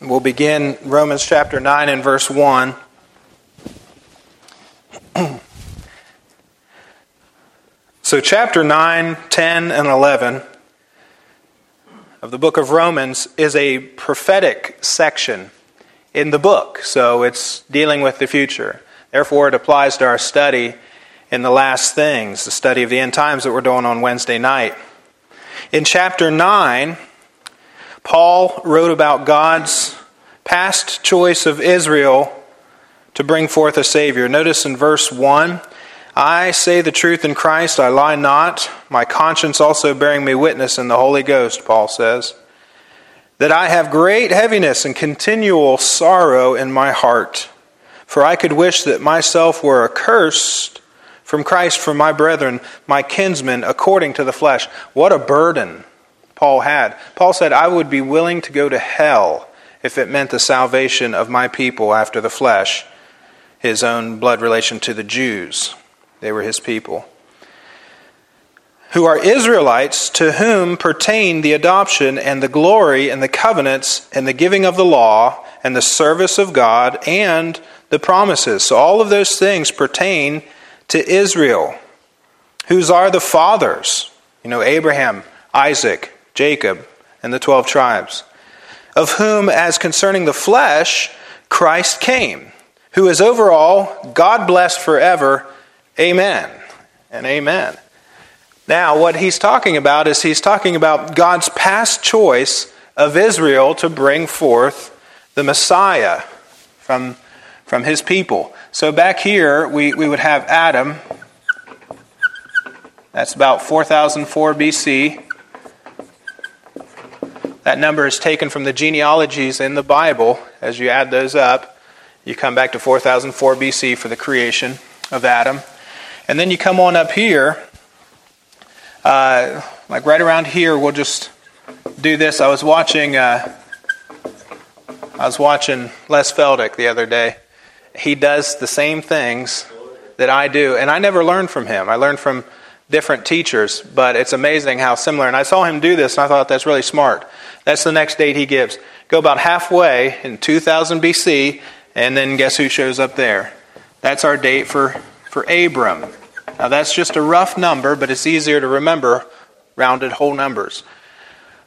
We'll begin Romans chapter 9 and verse 1. so, chapter 9, 10, and 11 of the book of Romans is a prophetic section in the book. So, it's dealing with the future. Therefore, it applies to our study in the last things, the study of the end times that we're doing on Wednesday night. In chapter 9, Paul wrote about God's past choice of Israel to bring forth a Savior. Notice in verse 1 I say the truth in Christ, I lie not, my conscience also bearing me witness in the Holy Ghost, Paul says, that I have great heaviness and continual sorrow in my heart. For I could wish that myself were accursed from Christ for my brethren, my kinsmen, according to the flesh. What a burden Paul had. Paul said, I would be willing to go to hell if it meant the salvation of my people after the flesh, his own blood relation to the Jews. They were his people. Who are Israelites to whom pertain the adoption and the glory and the covenants and the giving of the law and the service of God and the promises. So all of those things pertain to Israel, whose are the fathers. You know, Abraham, Isaac, Jacob, and the twelve tribes, of whom, as concerning the flesh, Christ came, who is over all, God blessed forever. Amen and amen. Now, what he's talking about is he's talking about God's past choice of Israel to bring forth the Messiah from, from his people. So back here, we, we would have Adam. That's about 4004 BC. That number is taken from the genealogies in the Bible. As you add those up, you come back to 4004 BC for the creation of Adam. And then you come on up here, uh, like right around here, we'll just do this. I was watching, uh, I was watching Les Feldick the other day. He does the same things that I do, and I never learned from him. I learned from different teachers, but it's amazing how similar. And I saw him do this, and I thought that's really smart. That's the next date he gives. Go about halfway in 2000 BC, and then guess who shows up there? That's our date for, for Abram. Now, that's just a rough number, but it's easier to remember rounded whole numbers.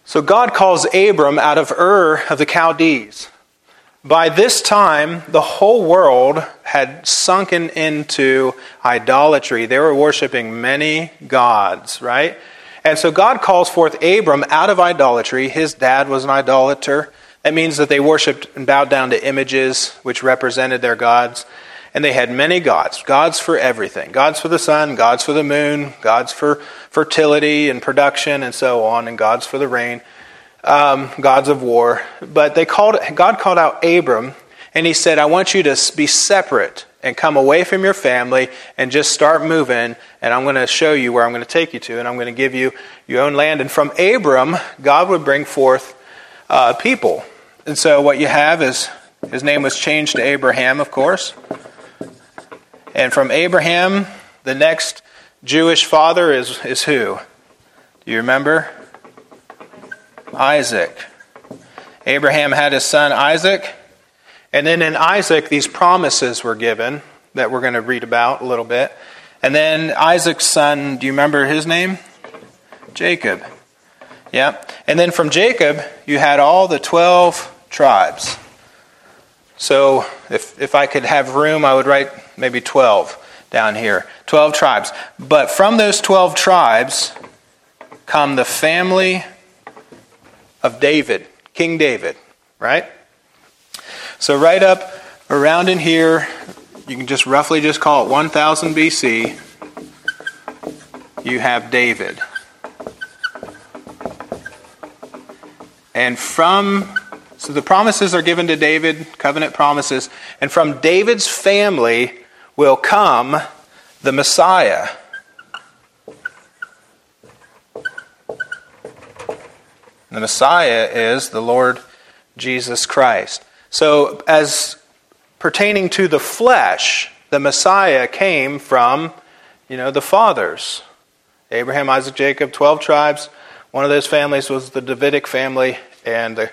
So, God calls Abram out of Ur of the Chaldees. By this time, the whole world had sunken into idolatry. They were worshiping many gods, right? And so God calls forth Abram out of idolatry. His dad was an idolater. That means that they worshiped and bowed down to images which represented their gods. And they had many gods gods for everything gods for the sun, gods for the moon, gods for fertility and production, and so on, and gods for the rain um, gods of war. But they called God called out Abram, and he said, "I want you to be separate and come away from your family and just start moving. And I'm going to show you where I'm going to take you to, and I'm going to give you your own land." And from Abram, God would bring forth uh, people. And so what you have is his name was changed to Abraham, of course. And from Abraham, the next Jewish father is, is who? Do you remember? Isaac. Abraham had his son Isaac, and then in Isaac, these promises were given that we're going to read about a little bit. And then Isaac's son, do you remember his name? Jacob. Yeah. And then from Jacob, you had all the 12 tribes. So if, if I could have room, I would write maybe 12 down here. 12 tribes. But from those 12 tribes come the family of David, King David, right? So, right up around in here, you can just roughly just call it 1000 BC, you have David. And from, so the promises are given to David, covenant promises, and from David's family will come the Messiah. The Messiah is the Lord Jesus Christ. So, as pertaining to the flesh, the Messiah came from, you know, the fathers Abraham, Isaac, Jacob, 12 tribes. One of those families was the Davidic family, and the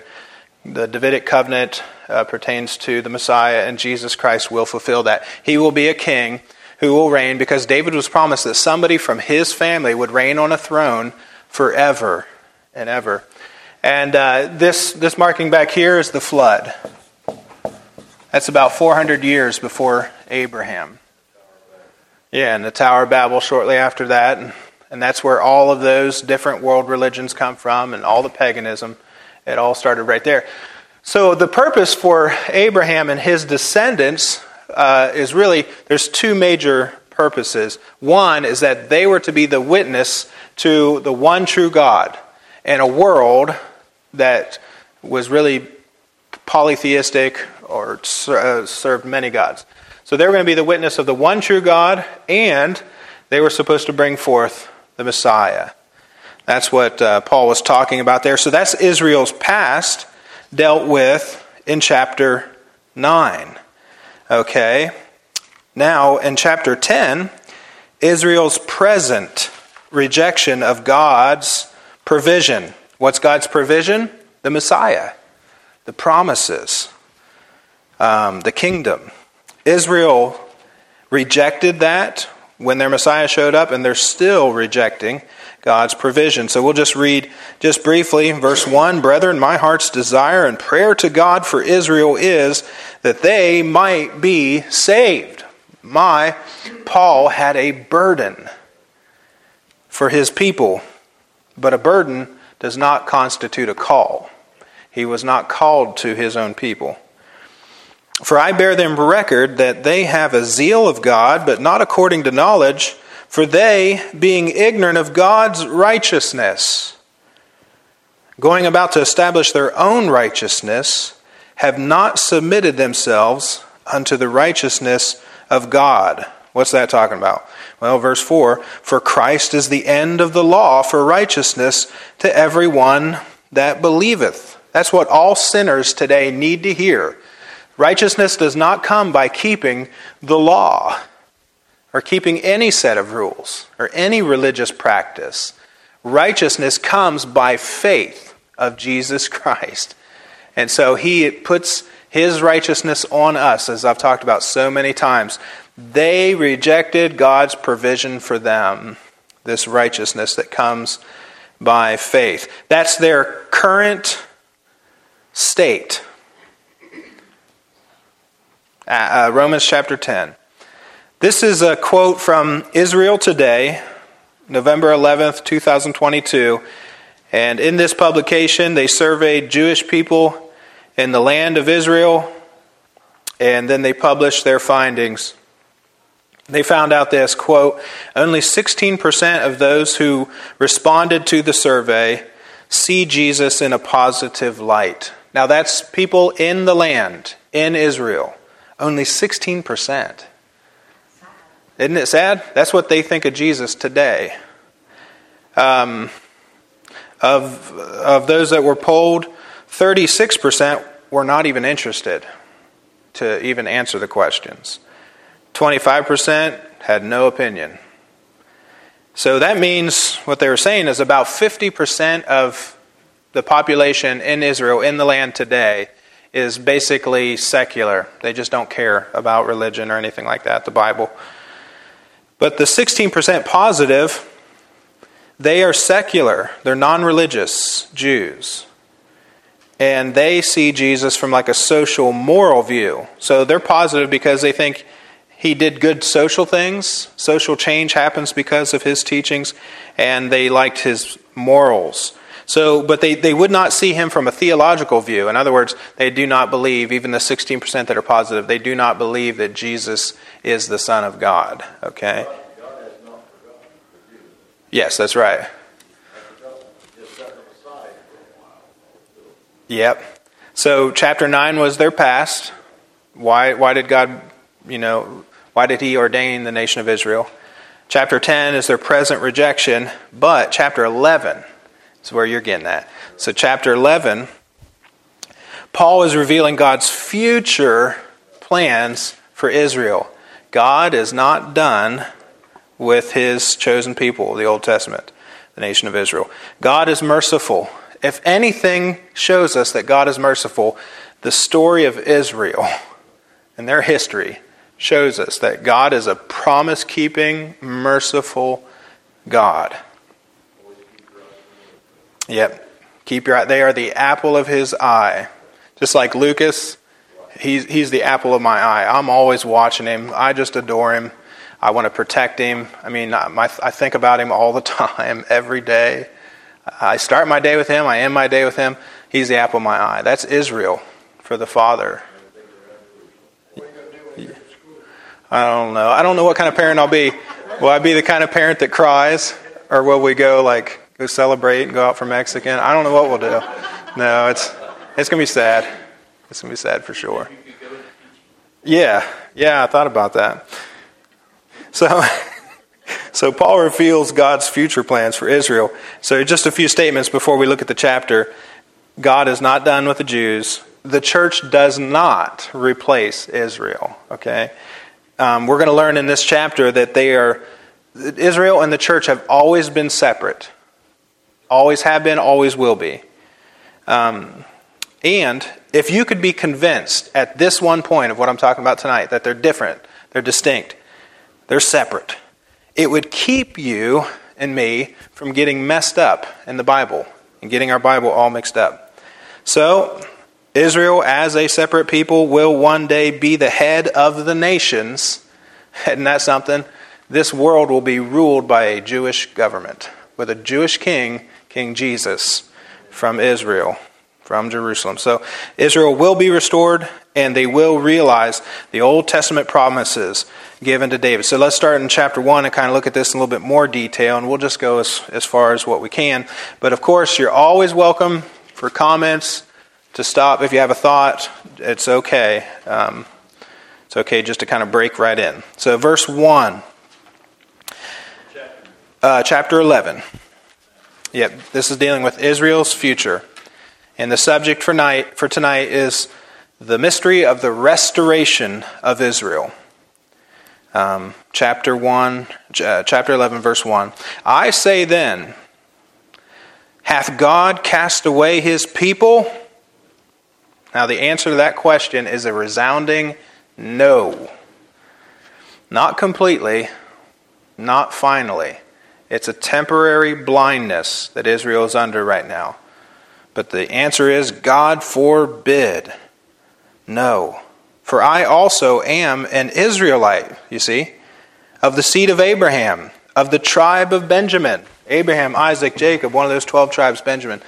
The Davidic covenant uh, pertains to the Messiah, and Jesus Christ will fulfill that. He will be a king who will reign because David was promised that somebody from his family would reign on a throne forever and ever. And uh, this, this marking back here is the flood. That's about 400 years before Abraham. Yeah, and the Tower of Babel shortly after that. And, and that's where all of those different world religions come from and all the paganism. It all started right there. So the purpose for Abraham and his descendants uh, is really there's two major purposes. One is that they were to be the witness to the one true God in a world that was really polytheistic or uh, served many gods. So they were going to be the witness of the one true God, and they were supposed to bring forth the Messiah. That's what uh, Paul was talking about there. So that's Israel's past dealt with in chapter 9. Okay? Now, in chapter 10, Israel's present rejection of God's provision. What's God's provision? The Messiah, the promises, um, the kingdom. Israel rejected that when their Messiah showed up, and they're still rejecting God's provision. So we'll just read just briefly verse 1 Brethren, my heart's desire and prayer to God for Israel is that they might be saved. My, Paul had a burden for his people, but a burden does not constitute a call. He was not called to his own people. For I bear them record that they have a zeal of God, but not according to knowledge. For they, being ignorant of God's righteousness, going about to establish their own righteousness, have not submitted themselves unto the righteousness of God. What's that talking about? Well, verse 4 For Christ is the end of the law for righteousness to everyone that believeth. That's what all sinners today need to hear. Righteousness does not come by keeping the law or keeping any set of rules or any religious practice. Righteousness comes by faith of Jesus Christ. And so he puts his righteousness on us, as I've talked about so many times. They rejected God's provision for them, this righteousness that comes by faith. That's their current state. Uh, uh Romans chapter 10. This is a quote from Israel Today, November 11th, 2022. And in this publication, they surveyed Jewish people in the land of Israel, and then they published their findings. They found out this quote, only 16% of those who responded to the survey see Jesus in a positive light. Now, that's people in the land, in Israel. Only 16%. Isn't it sad? That's what they think of Jesus today. Um, of, of those that were polled, 36% were not even interested to even answer the questions. 25% had no opinion. So that means what they were saying is about 50% of the population in Israel, in the land today, is basically secular. They just don't care about religion or anything like that, the Bible. But the 16% positive, they are secular, they're non religious Jews. And they see Jesus from like a social, moral view. So they're positive because they think he did good social things. Social change happens because of his teachings, and they liked his morals. So, but they, they would not see him from a theological view. In other words, they do not believe, even the 16% that are positive, they do not believe that Jesus is the Son of God. Okay? Yes, that's right. Yep. So, chapter 9 was their past. Why, why did God, you know, why did He ordain the nation of Israel? Chapter 10 is their present rejection, but chapter 11 is where you're getting at. So, chapter 11, Paul is revealing God's future plans for Israel. God is not done with his chosen people, the Old Testament, the nation of Israel. God is merciful If anything shows us that God is merciful, the story of Israel and their history shows us that God is a promise keeping, merciful God. Yep. Keep your eye. They are the apple of his eye. Just like Lucas, he's, he's the apple of my eye. I'm always watching him. I just adore him. I want to protect him. I mean, I think about him all the time, every day. I start my day with him. I end my day with him. He's the apple of my eye. That's Israel for the Father. I don't know. I don't know what kind of parent I'll be. Will I be the kind of parent that cries? Or will we go like go celebrate and go out for Mexican? I don't know what we'll do. No, it's it's gonna be sad. It's gonna be sad for sure. Yeah, yeah, I thought about that. So so Paul reveals God's future plans for Israel. So just a few statements before we look at the chapter. God is not done with the Jews. The church does not replace Israel. Okay? Um, we're going to learn in this chapter that they are Israel and the church have always been separate, always have been, always will be. Um, and if you could be convinced at this one point of what I'm talking about tonight that they're different, they're distinct, they're separate, it would keep you and me from getting messed up in the Bible and getting our Bible all mixed up. So, Israel, as a separate people, will one day be the head of the nations. Isn't that something? This world will be ruled by a Jewish government with a Jewish king, King Jesus, from Israel, from Jerusalem. So Israel will be restored and they will realize the Old Testament promises given to David. So let's start in chapter 1 and kind of look at this in a little bit more detail, and we'll just go as, as far as what we can. But of course, you're always welcome for comments to stop if you have a thought. It's okay. Um, it's okay just to kind of break right in. So, verse 1, uh, chapter 11. Yep, this is dealing with Israel's future. And the subject for, night, for tonight is the mystery of the restoration of Israel. Um, chapter 1, uh, chapter 11, verse 1. I say then, hath God cast away his people? Now, the answer to that question is a resounding no. Not completely, not finally. It's a temporary blindness that Israel is under right now. But the answer is God forbid. No. For I also am an Israelite, you see, of the seed of Abraham, of the tribe of Benjamin. Abraham, Isaac, Jacob, one of those 12 tribes, Benjamin.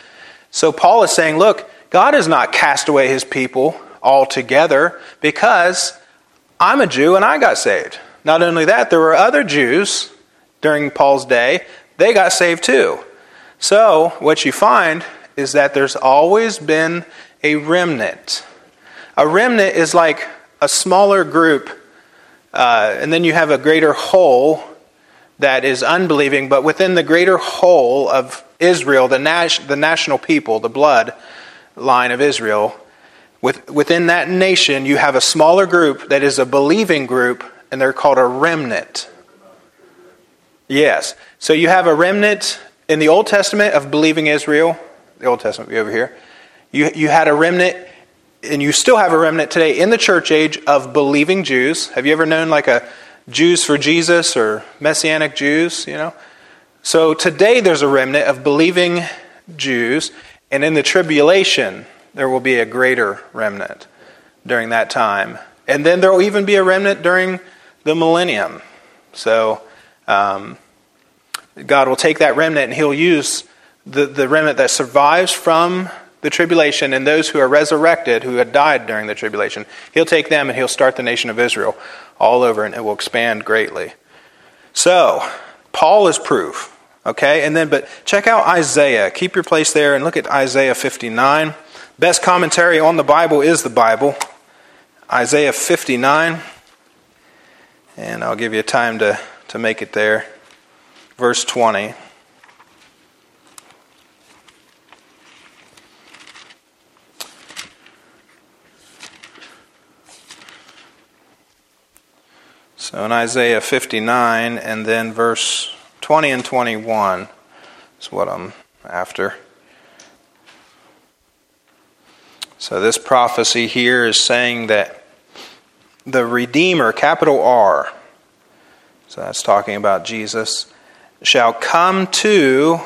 So Paul is saying, look, God has not cast away his people altogether because I'm a Jew and I got saved. Not only that, there were other Jews during Paul's day, they got saved too. So, what you find is that there's always been a remnant. A remnant is like a smaller group, uh, and then you have a greater whole that is unbelieving, but within the greater whole of Israel, the, nas- the national people, the blood, line of Israel, with, within that nation, you have a smaller group that is a believing group, and they're called a remnant. Yes. So you have a remnant in the Old Testament of believing Israel. The Old Testament be over here. You, you had a remnant, and you still have a remnant today in the church age of believing Jews. Have you ever known like a Jews for Jesus or Messianic Jews? You know? So today there's a remnant of believing Jews, and in the tribulation, there will be a greater remnant during that time. And then there will even be a remnant during the millennium. So um, God will take that remnant and He'll use the, the remnant that survives from the tribulation and those who are resurrected, who had died during the tribulation. He'll take them and He'll start the nation of Israel all over and it will expand greatly. So, Paul is proof Okay, and then, but check out Isaiah. Keep your place there and look at Isaiah 59. Best commentary on the Bible is the Bible. Isaiah 59. And I'll give you time to, to make it there. Verse 20. So in Isaiah 59 and then verse 20 and 21 is what I'm after. So, this prophecy here is saying that the Redeemer, capital R, so that's talking about Jesus, shall come to,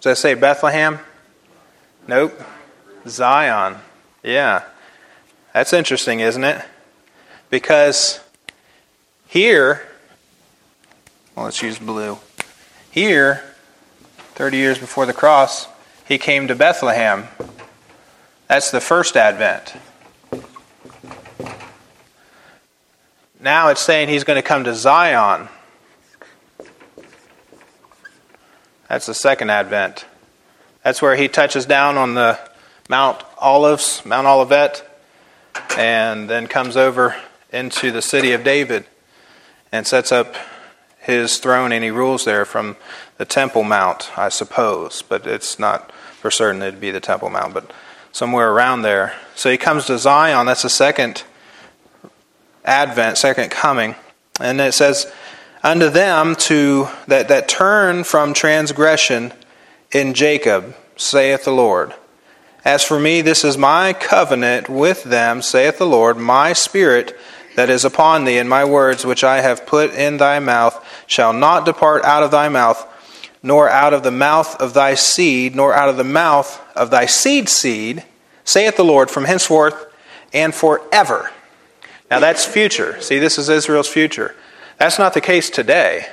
does that say Bethlehem? Nope. Zion. Yeah. That's interesting, isn't it? Because here, well, let's use blue. Here, 30 years before the cross, he came to Bethlehem. That's the first advent. Now it's saying he's going to come to Zion. That's the second advent. That's where he touches down on the Mount Olives, Mount Olivet, and then comes over into the city of David and sets up his throne and he rules there from the Temple Mount, I suppose, but it's not for certain it'd be the Temple Mount, but somewhere around there. So he comes to Zion, that's the second advent, second coming. And it says, Unto them to that, that turn from transgression in Jacob, saith the Lord. As for me, this is my covenant with them, saith the Lord, my spirit that is upon thee, and my words which I have put in thy mouth shall not depart out of thy mouth, nor out of the mouth of thy seed, nor out of the mouth of thy seed seed, saith the Lord, from henceforth and forever. Now that's future. See, this is Israel's future. That's not the case today.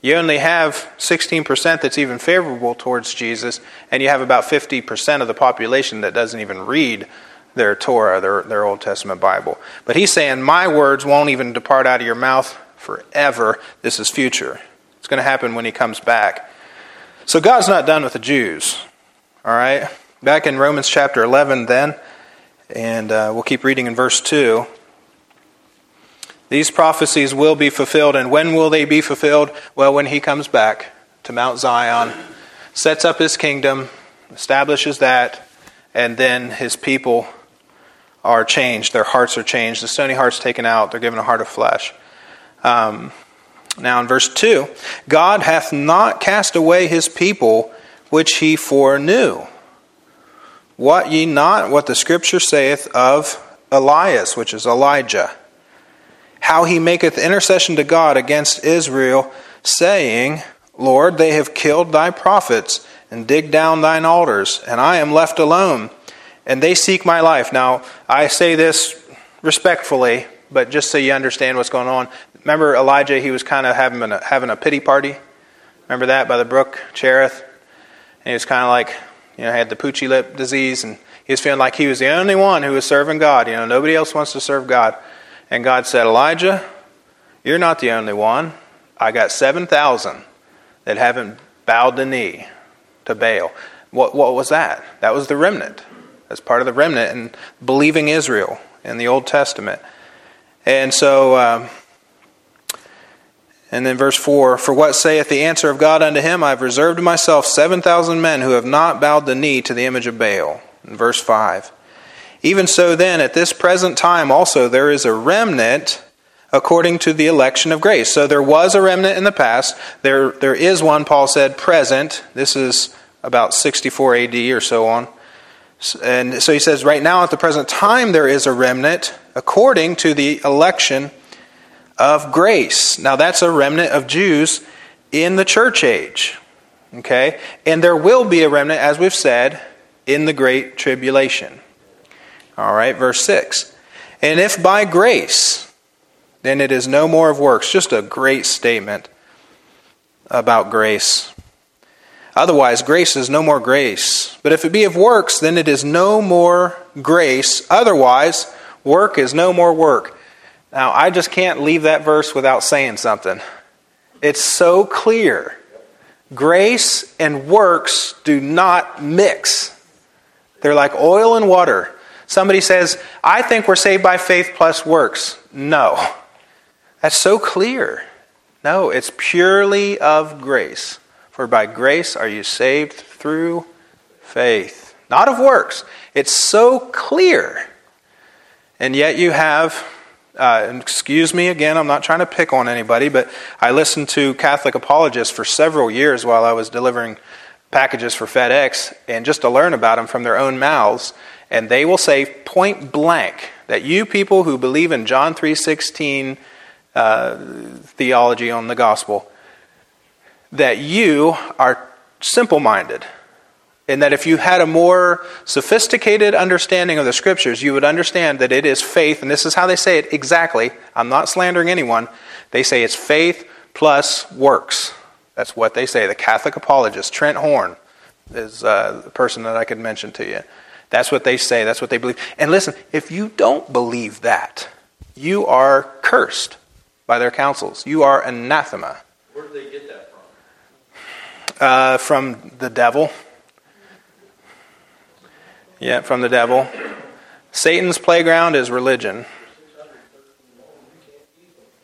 You only have 16% that's even favorable towards Jesus, and you have about 50% of the population that doesn't even read their Torah, their, their Old Testament Bible. But he's saying, My words won't even depart out of your mouth forever. This is future. It's going to happen when he comes back. So God's not done with the Jews. All right? Back in Romans chapter 11, then, and uh, we'll keep reading in verse 2. These prophecies will be fulfilled. And when will they be fulfilled? Well, when he comes back to Mount Zion, sets up his kingdom, establishes that, and then his people are changed. Their hearts are changed. The stony heart's taken out. They're given a heart of flesh. Um, now, in verse 2, God hath not cast away his people which he foreknew. What ye not what the scripture saith of Elias, which is Elijah how he maketh intercession to God against Israel, saying, Lord, they have killed thy prophets and dig down thine altars, and I am left alone, and they seek my life. Now, I say this respectfully, but just so you understand what's going on. Remember Elijah, he was kind of having a, having a pity party? Remember that by the brook Cherith? And he was kind of like, you know, had the poochy lip disease, and he was feeling like he was the only one who was serving God. You know, nobody else wants to serve God. And God said, Elijah, you're not the only one. I got 7,000 that haven't bowed the knee to Baal. What, what was that? That was the remnant. That's part of the remnant and believing Israel in the Old Testament. And so, um, and then verse 4 For what saith the answer of God unto him? I have reserved to myself 7,000 men who have not bowed the knee to the image of Baal. In verse 5. Even so, then, at this present time also, there is a remnant according to the election of grace. So there was a remnant in the past. There, there is one, Paul said, present. This is about 64 AD or so on. And so he says, right now, at the present time, there is a remnant according to the election of grace. Now, that's a remnant of Jews in the church age. Okay? And there will be a remnant, as we've said, in the Great Tribulation. All right, verse 6. And if by grace, then it is no more of works. Just a great statement about grace. Otherwise, grace is no more grace. But if it be of works, then it is no more grace. Otherwise, work is no more work. Now, I just can't leave that verse without saying something. It's so clear. Grace and works do not mix, they're like oil and water. Somebody says, I think we're saved by faith plus works. No. That's so clear. No, it's purely of grace. For by grace are you saved through faith, not of works. It's so clear. And yet you have, uh, excuse me again, I'm not trying to pick on anybody, but I listened to Catholic apologists for several years while I was delivering packages for FedEx and just to learn about them from their own mouths. And they will say point blank that you people who believe in John 3.16 uh, theology on the gospel, that you are simple minded. And that if you had a more sophisticated understanding of the scriptures, you would understand that it is faith, and this is how they say it exactly. I'm not slandering anyone. They say it's faith plus works. That's what they say. The Catholic apologist, Trent Horn, is uh, the person that I could mention to you. That's what they say. That's what they believe. And listen, if you don't believe that, you are cursed by their counsels. You are anathema. Where do they get that from? Uh, from the devil. Yeah, from the devil. Satan's playground is religion.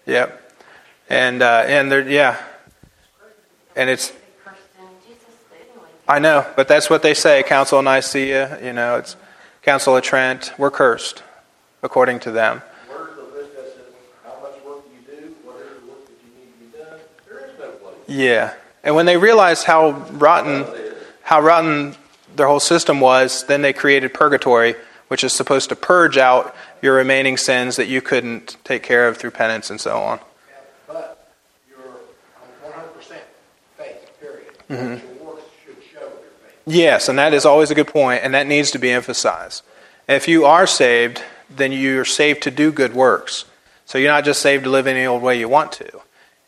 Yep. And uh, and there, yeah. And it's. I know, but that's what they say. Council of Nicaea, you know, it's Council of Trent. We're cursed, according to them. Where's the list that says how much work you do, what is the work that you need to be done? There is no place. Yeah, and when they realized how rotten, how rotten their whole system was, then they created purgatory, which is supposed to purge out your remaining sins that you couldn't take care of through penance and so on. But you're 100% faith, period. Mm-hmm. Your works should show your faith. Yes, and that is always a good point, and that needs to be emphasized. If you are saved, then you're saved to do good works. So you're not just saved to live any old way you want to.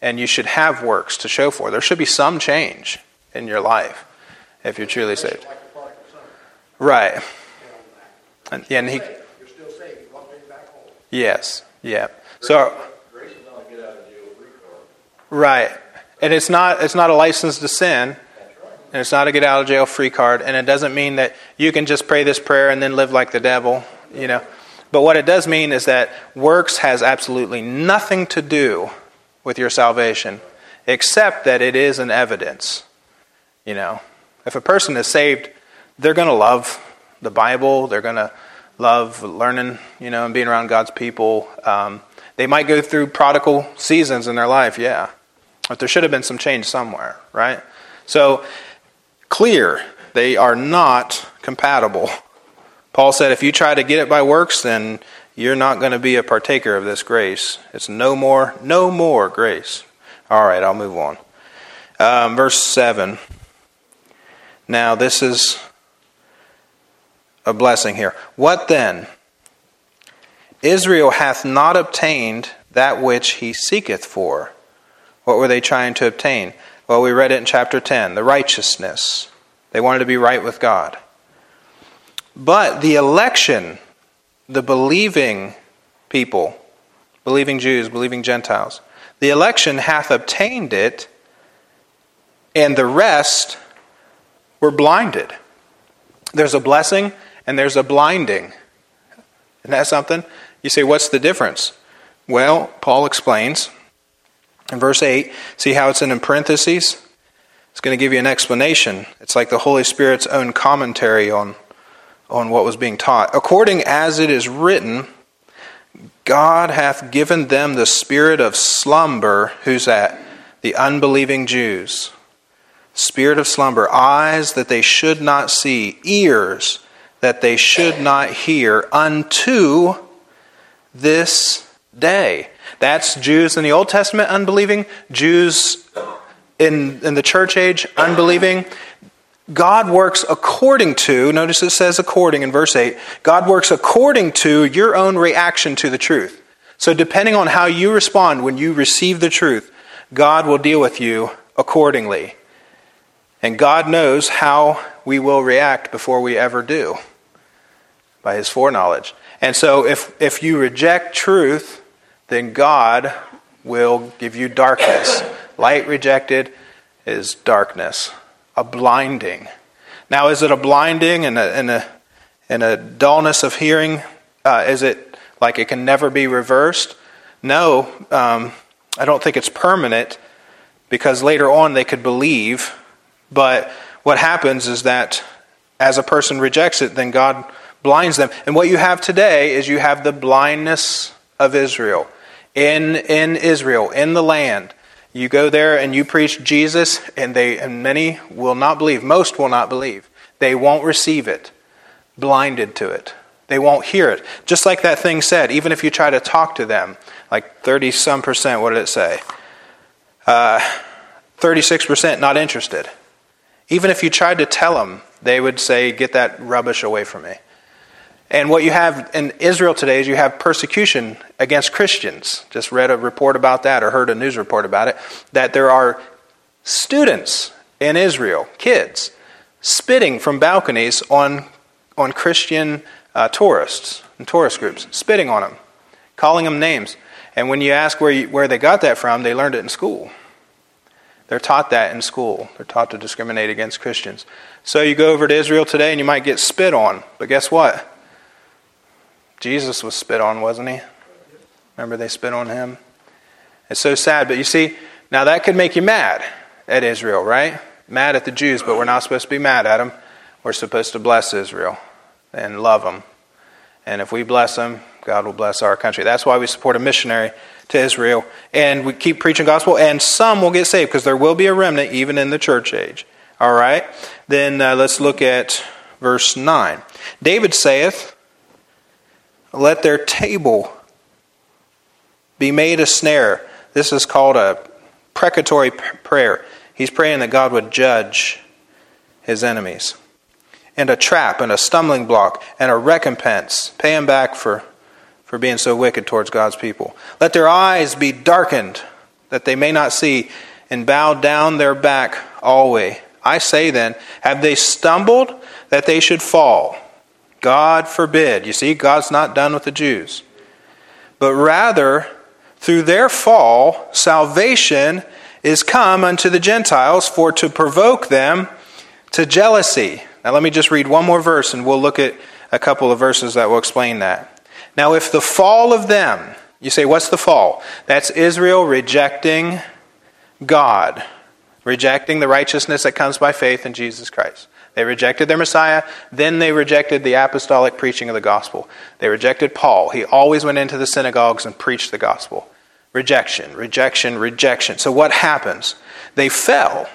And you should have works to show for. There should be some change in your life if you're truly saved. Like the prodigal son. Right. And, yeah, and he, saved. You're still saved. You want me back home. yes, yeah. So, Grace is not a out of jail free card. right. And it's not, it's not a license to sin. And it's not a get out of jail free card. And it doesn't mean that you can just pray this prayer and then live like the devil, you know. But what it does mean is that works has absolutely nothing to do with your salvation, except that it is an evidence. You know, if a person is saved, they're going to love the Bible. They're going to love learning, you know, and being around God's people. Um, they might go through prodigal seasons in their life, yeah. But there should have been some change somewhere, right? So, clear, they are not compatible. Paul said, if you try to get it by works, then you're not going to be a partaker of this grace. It's no more, no more grace. All right, I'll move on. Um, verse 7. Now, this is a blessing here. What then? Israel hath not obtained that which he seeketh for. What were they trying to obtain? Well, we read it in chapter 10 the righteousness. They wanted to be right with God. But the election, the believing people, believing Jews, believing Gentiles, the election hath obtained it, and the rest were blinded. There's a blessing and there's a blinding. Isn't that something? You say, what's the difference? Well, Paul explains in verse 8. See how it's in parentheses? It's going to give you an explanation. It's like the Holy Spirit's own commentary on, on what was being taught. According as it is written, God hath given them the spirit of slumber. Who's that? The unbelieving Jews. Spirit of slumber. Eyes that they should not see. Ears that they should not hear unto this day. That's Jews in the Old Testament unbelieving, Jews in, in the church age unbelieving. God works according to, notice it says according in verse 8, God works according to your own reaction to the truth. So, depending on how you respond when you receive the truth, God will deal with you accordingly. And God knows how we will react before we ever do by his foreknowledge. And so if, if you reject truth, then God will give you darkness. Light rejected is darkness, a blinding. Now, is it a blinding and a, and a, and a dullness of hearing? Uh, is it like it can never be reversed? No, um, I don't think it's permanent because later on they could believe. But what happens is that as a person rejects it, then God blinds them. And what you have today is you have the blindness of Israel. In, in Israel, in the land, You go there and you preach Jesus, and they and many will not believe. Most will not believe. They won't receive it, blinded to it. They won't hear it. Just like that thing said, even if you try to talk to them, like 30 some percent, what did it say? Uh, 36% not interested. Even if you tried to tell them, they would say, Get that rubbish away from me. And what you have in Israel today is you have persecution against Christians. Just read a report about that or heard a news report about it that there are students in Israel, kids, spitting from balconies on, on Christian uh, tourists and tourist groups, spitting on them, calling them names. And when you ask where, you, where they got that from, they learned it in school. They're taught that in school. They're taught to discriminate against Christians. So you go over to Israel today and you might get spit on. But guess what? Jesus was spit on, wasn't he? Remember they spit on him? It's so sad. But you see, now that could make you mad at Israel, right? Mad at the Jews, but we're not supposed to be mad at them. We're supposed to bless Israel and love them. And if we bless them, God will bless our country. That's why we support a missionary to Israel. And we keep preaching gospel, and some will get saved because there will be a remnant even in the church age. All right? Then uh, let's look at verse 9. David saith, let their table be made a snare. This is called a precatory prayer. He's praying that God would judge his enemies. And a trap and a stumbling block and a recompense. Pay him back for, for being so wicked towards God's people. Let their eyes be darkened that they may not see, and bow down their back always. I say then, have they stumbled that they should fall? God forbid. You see, God's not done with the Jews. But rather, through their fall, salvation is come unto the Gentiles for to provoke them to jealousy. Now, let me just read one more verse and we'll look at a couple of verses that will explain that. Now, if the fall of them, you say, what's the fall? That's Israel rejecting God, rejecting the righteousness that comes by faith in Jesus Christ. They rejected their Messiah. Then they rejected the apostolic preaching of the gospel. They rejected Paul. He always went into the synagogues and preached the gospel. Rejection, rejection, rejection. So what happens? They fell.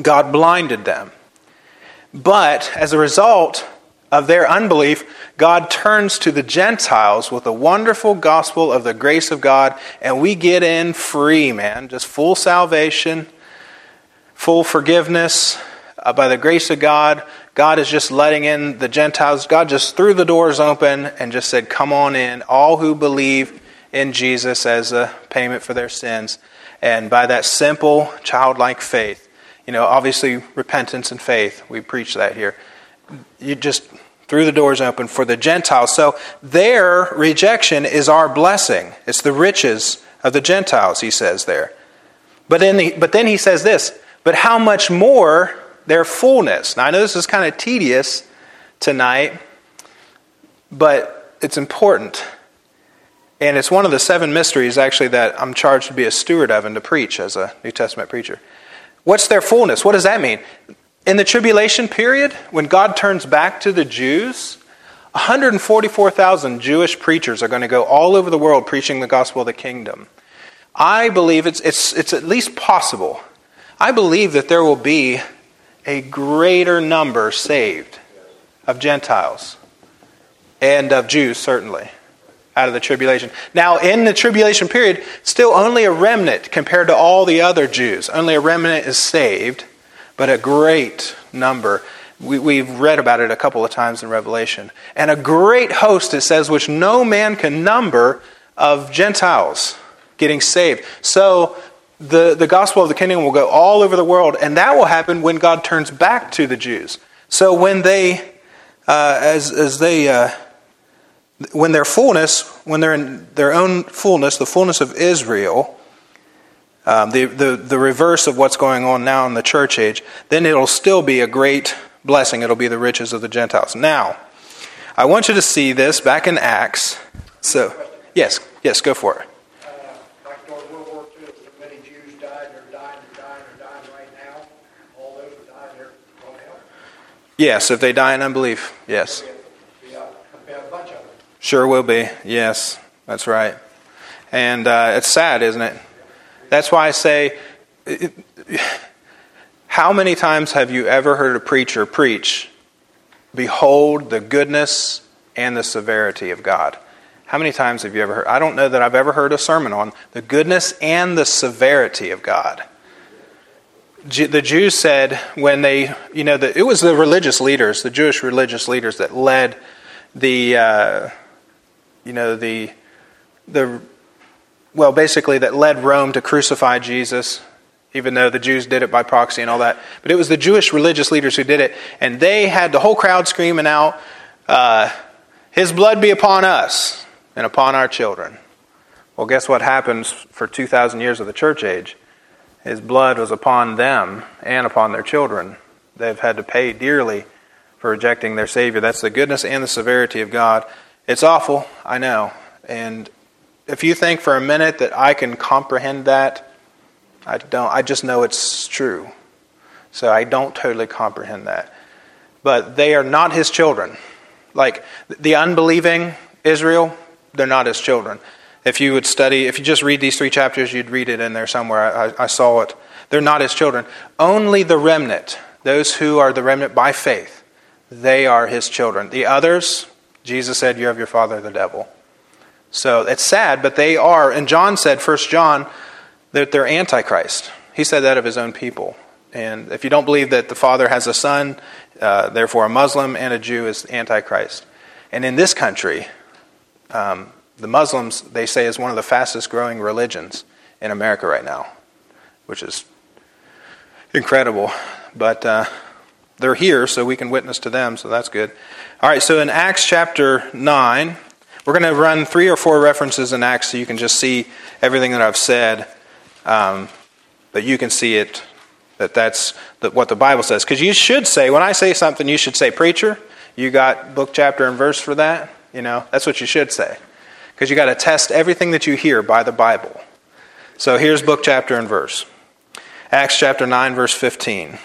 God blinded them. But as a result of their unbelief, God turns to the Gentiles with a wonderful gospel of the grace of God, and we get in free, man. Just full salvation, full forgiveness, uh, by the grace of God, God is just letting in the Gentiles. God just threw the doors open and just said, Come on in, all who believe in Jesus as a payment for their sins. And by that simple, childlike faith, you know, obviously repentance and faith, we preach that here. You just threw the doors open for the Gentiles. So their rejection is our blessing. It's the riches of the Gentiles, he says there. But then, the, but then he says this, but how much more their fullness. Now, I know this is kind of tedious tonight, but it's important. And it's one of the seven mysteries, actually, that I'm charged to be a steward of and to preach as a New Testament preacher. What's their fullness? What does that mean? In the tribulation period, when God turns back to the Jews, 144,000 Jewish preachers are going to go all over the world preaching the gospel of the kingdom. I believe it's, it's, it's at least possible. I believe that there will be a greater number saved of Gentiles and of Jews, certainly, out of the tribulation. Now, in the tribulation period, still only a remnant compared to all the other Jews. Only a remnant is saved, but a great number. We, have read about it a couple of times in Revelation. And a great host, it says, which no man can number of Gentiles getting saved. So the, the gospel of the kingdom will go all over the world, and that will happen when God turns back to the Jews. So when they, uh, as, as they, uh, when their fullness, when they're in their own fullness, the fullness of Israel, um, the, the, the reverse of what's going on now in the church age, then it'll still be a great blessing. It'll be the riches of the Gentiles. Now, I want you to see this back in Acts. So, yes, yes, go for it. Yes, if they die in unbelief. Yes. Sure will be. Yes, that's right. And uh, it's sad, isn't it? That's why I say, it- how many times have you ever heard a preacher preach, Behold the goodness and the severity of God? How many times have you ever heard? I don't know that I've ever heard a sermon on the goodness and the severity of God. The Jews said when they, you know, the, it was the religious leaders, the Jewish religious leaders that led the, uh, you know, the, the, well, basically that led Rome to crucify Jesus, even though the Jews did it by proxy and all that. But it was the Jewish religious leaders who did it, and they had the whole crowd screaming out, uh, "His blood be upon us and upon our children." Well, guess what happens for two thousand years of the church age? His blood was upon them and upon their children. They've had to pay dearly for rejecting their Savior. That's the goodness and the severity of God. It's awful, I know. And if you think for a minute that I can comprehend that, I don't. I just know it's true. So I don't totally comprehend that. But they are not his children. Like the unbelieving Israel, they're not his children. If you would study, if you just read these three chapters, you'd read it in there somewhere. I, I saw it. They're not his children. Only the remnant, those who are the remnant by faith, they are his children. The others, Jesus said, You have your father, the devil. So it's sad, but they are. And John said, First John, that they're antichrist. He said that of his own people. And if you don't believe that the Father has a son, uh, therefore a Muslim and a Jew is antichrist. And in this country, um, the Muslims, they say, is one of the fastest growing religions in America right now, which is incredible. But uh, they're here, so we can witness to them, so that's good. All right, so in Acts chapter 9, we're going to run three or four references in Acts so you can just see everything that I've said, um, but you can see it, that that's what the Bible says. Because you should say, when I say something, you should say, Preacher, you got book, chapter, and verse for that? You know, that's what you should say. Because you got to test everything that you hear by the Bible. So here's book, chapter, and verse Acts chapter 9, verse 15.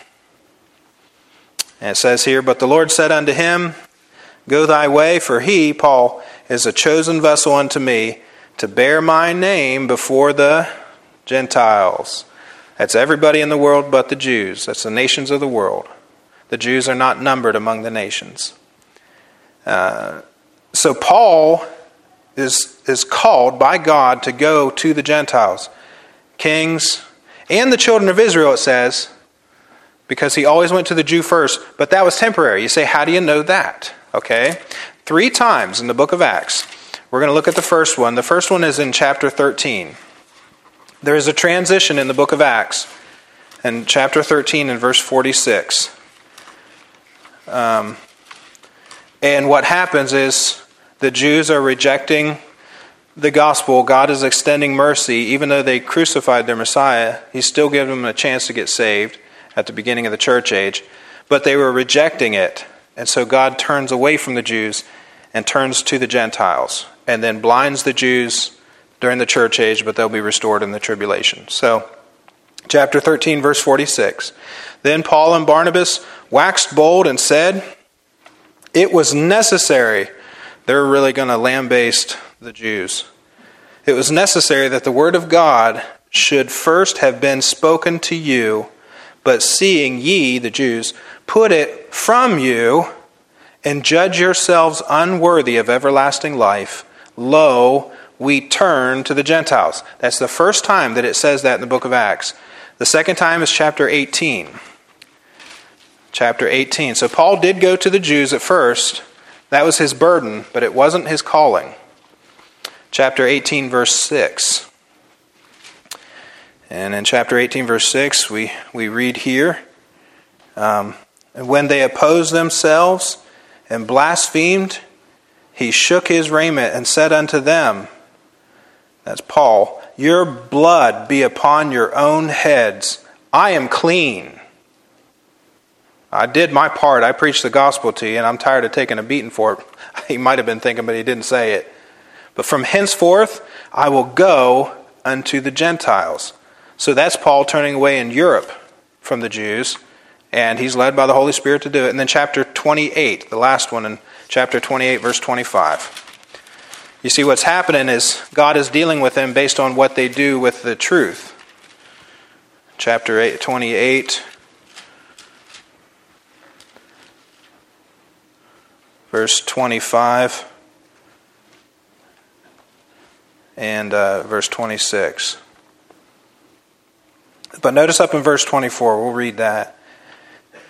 And it says here, But the Lord said unto him, Go thy way, for he, Paul, is a chosen vessel unto me to bear my name before the Gentiles. That's everybody in the world but the Jews. That's the nations of the world. The Jews are not numbered among the nations. Uh, so Paul is, is called by God to go to the Gentiles, kings, and the children of Israel, it says, because he always went to the Jew first, but that was temporary. You say, how do you know that? Okay. Three times in the book of Acts. We're going to look at the first one. The first one is in chapter 13. There is a transition in the book of Acts, in chapter 13 and verse 46. Um, and what happens is the Jews are rejecting the gospel. God is extending mercy. Even though they crucified their Messiah, He's still giving them a chance to get saved at the beginning of the church age. But they were rejecting it. And so God turns away from the Jews and turns to the Gentiles and then blinds the Jews during the church age, but they'll be restored in the tribulation. So, chapter 13, verse 46. Then Paul and Barnabas waxed bold and said, It was necessary. They're really going to lambaste the Jews. It was necessary that the word of God should first have been spoken to you, but seeing ye, the Jews, put it from you, and judge yourselves unworthy of everlasting life, lo, we turn to the Gentiles. That's the first time that it says that in the book of Acts. The second time is chapter 18. Chapter 18. So Paul did go to the Jews at first. That was his burden, but it wasn't his calling. Chapter 18, verse 6. And in chapter 18, verse 6, we, we read here um, when they opposed themselves and blasphemed, he shook his raiment and said unto them, That's Paul, Your blood be upon your own heads. I am clean. I did my part. I preached the gospel to you, and I'm tired of taking a beating for it. He might have been thinking, but he didn't say it. But from henceforth, I will go unto the Gentiles. So that's Paul turning away in Europe from the Jews, and he's led by the Holy Spirit to do it. And then chapter 28, the last one in chapter 28, verse 25. You see, what's happening is God is dealing with them based on what they do with the truth. chapter 8, 28, verse 25, and uh, verse 26. But notice up in verse 24, we'll read that.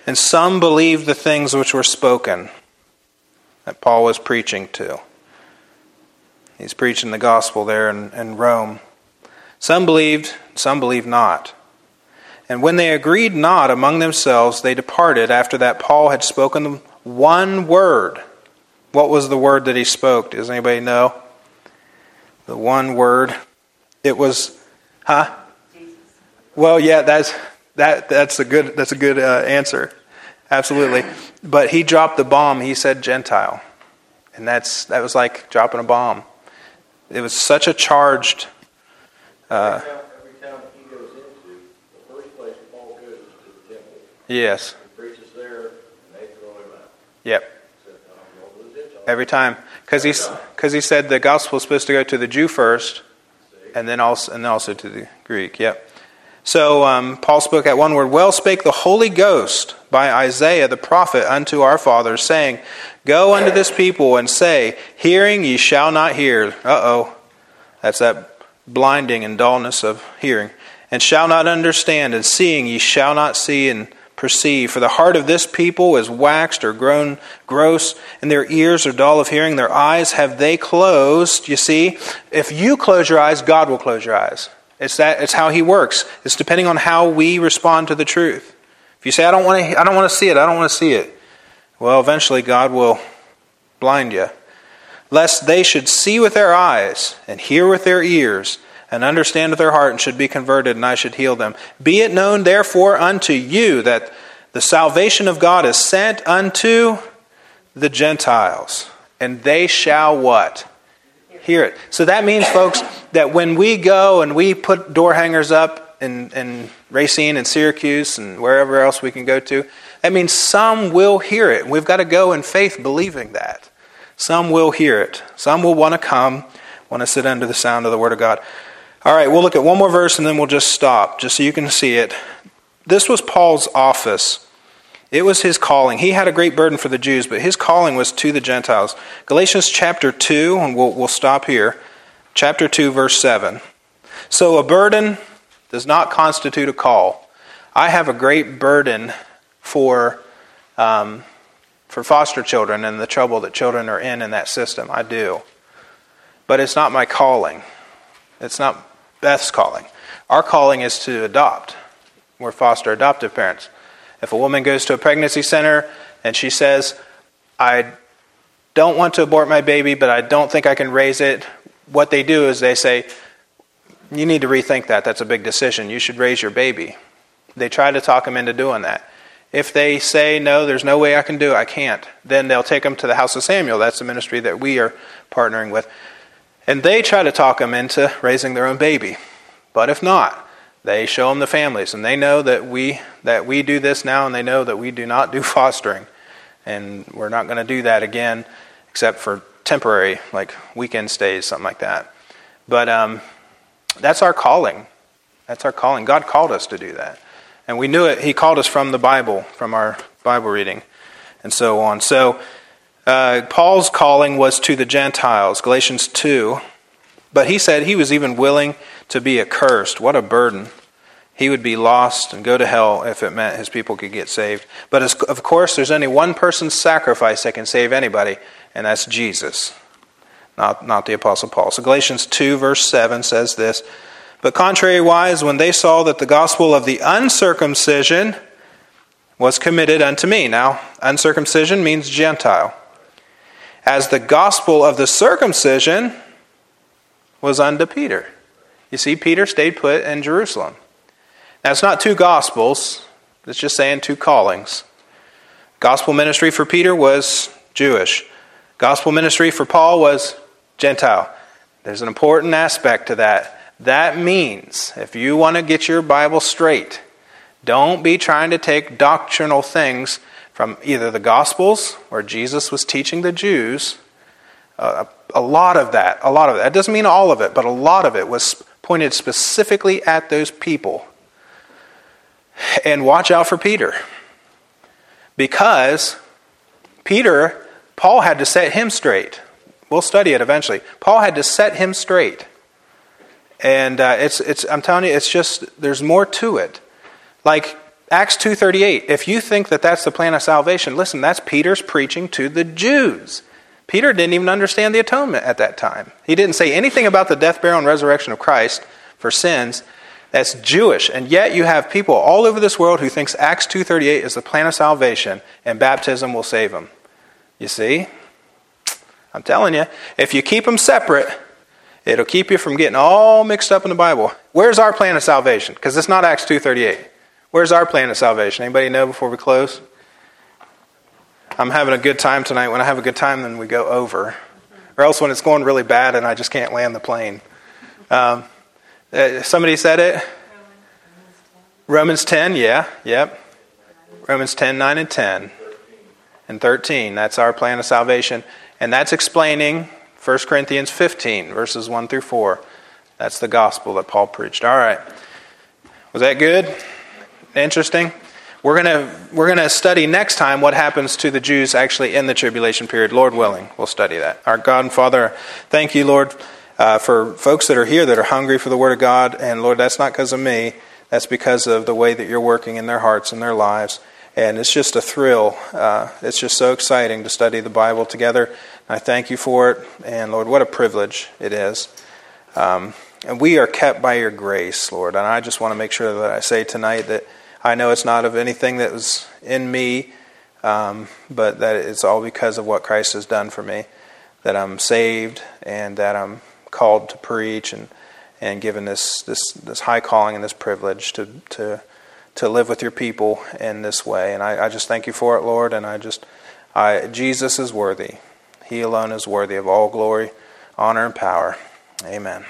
And some believed the things which were spoken that Paul was preaching to. He's preaching the gospel there in, in Rome. Some believed, some believed not. And when they agreed not among themselves, they departed after that Paul had spoken one word. What was the word that he spoke? Does anybody know? The one word. It was, huh? Well, yeah, that's that that's a good that's a good uh, answer, absolutely. But he dropped the bomb. He said Gentile, and that's that was like dropping a bomb. It was such a charged. Uh, Every Yep. Every time, because he because he said the gospel is supposed to go to the Jew first, and then also and also to the Greek. Yep. So um, Paul spoke at one word. Well spake the Holy Ghost by Isaiah the prophet unto our fathers, saying, Go unto this people and say, Hearing ye shall not hear. Uh oh, that's that blinding and dullness of hearing. And shall not understand, and seeing ye shall not see and perceive. For the heart of this people is waxed or grown gross, and their ears are dull of hearing. Their eyes have they closed. You see, if you close your eyes, God will close your eyes. It's that. It's how He works. It's depending on how we respond to the truth. If you say, "I don't want to," I don't want to see it. I don't want to see it. Well, eventually, God will blind you, lest they should see with their eyes and hear with their ears and understand their heart and should be converted, and I should heal them. Be it known, therefore, unto you that the salvation of God is sent unto the Gentiles, and they shall what? Hear it. So that means, folks, that when we go and we put door hangers up in, in Racine and Syracuse and wherever else we can go to, that means some will hear it. We've got to go in faith believing that. Some will hear it. Some will want to come, want to sit under the sound of the Word of God. All right, we'll look at one more verse and then we'll just stop, just so you can see it. This was Paul's office. It was his calling. He had a great burden for the Jews, but his calling was to the Gentiles. Galatians chapter 2, and we'll, we'll stop here. Chapter 2, verse 7. So a burden does not constitute a call. I have a great burden for, um, for foster children and the trouble that children are in in that system. I do. But it's not my calling. It's not Beth's calling. Our calling is to adopt. We're foster adoptive parents. If a woman goes to a pregnancy center and she says, I don't want to abort my baby, but I don't think I can raise it, what they do is they say, You need to rethink that. That's a big decision. You should raise your baby. They try to talk them into doing that. If they say, No, there's no way I can do it, I can't, then they'll take them to the House of Samuel. That's the ministry that we are partnering with. And they try to talk them into raising their own baby. But if not, they show them the families, and they know that we that we do this now, and they know that we do not do fostering, and we're not going to do that again, except for temporary, like weekend stays, something like that. But um, that's our calling. That's our calling. God called us to do that, and we knew it. He called us from the Bible, from our Bible reading, and so on. So uh, Paul's calling was to the Gentiles, Galatians two. But he said he was even willing to be accursed. What a burden. He would be lost and go to hell if it meant his people could get saved. But as, of course, there's only one person's sacrifice that can save anybody, and that's Jesus, not, not the Apostle Paul. So Galatians 2, verse 7 says this But contrariwise, when they saw that the gospel of the uncircumcision was committed unto me. Now, uncircumcision means Gentile. As the gospel of the circumcision was unto Peter. You see, Peter stayed put in Jerusalem. Now, it's not two gospels, it's just saying two callings. Gospel ministry for Peter was Jewish, gospel ministry for Paul was Gentile. There's an important aspect to that. That means if you want to get your Bible straight, don't be trying to take doctrinal things from either the Gospels, where Jesus was teaching the Jews. Uh, a lot of that, a lot of that. Doesn't mean all of it, but a lot of it was pointed specifically at those people. And watch out for Peter. Because Peter, Paul had to set him straight. We'll study it eventually. Paul had to set him straight. And uh, it's, it's, I'm telling you, it's just, there's more to it. Like Acts 2.38, if you think that that's the plan of salvation, listen, that's Peter's preaching to the Jews. Peter didn't even understand the atonement at that time. He didn't say anything about the death, burial, and resurrection of Christ for sins. That's Jewish. And yet you have people all over this world who thinks Acts 2.38 is the plan of salvation and baptism will save them. You see? I'm telling you, if you keep them separate, it'll keep you from getting all mixed up in the Bible. Where's our plan of salvation? Because it's not Acts 2.38. Where's our plan of salvation? Anybody know before we close? I'm having a good time tonight. When I have a good time, then we go over. Or else when it's going really bad and I just can't land the plane. Um, uh, somebody said it? Romans 10, yeah, yep. Romans 10, 9, and 10. And 13. That's our plan of salvation. And that's explaining 1 Corinthians 15, verses 1 through 4. That's the gospel that Paul preached. All right. Was that good? Interesting? We're going to we're to study next time what happens to the Jews actually in the tribulation period, Lord willing. We'll study that. Our God and Father, thank you, Lord, uh, for folks that are here that are hungry for the Word of God. And Lord, that's not because of me. That's because of the way that you're working in their hearts and their lives. And it's just a thrill. Uh, it's just so exciting to study the Bible together. I thank you for it. And Lord, what a privilege it is. Um, and we are kept by your grace, Lord. And I just want to make sure that I say tonight that I know it's not of anything that was in me, um, but that it's all because of what Christ has done for me. That I'm saved and that I'm called to preach and, and given this, this, this high calling and this privilege to, to to live with your people in this way. And I, I just thank you for it, Lord. And I just, I, Jesus is worthy. He alone is worthy of all glory, honor, and power. Amen.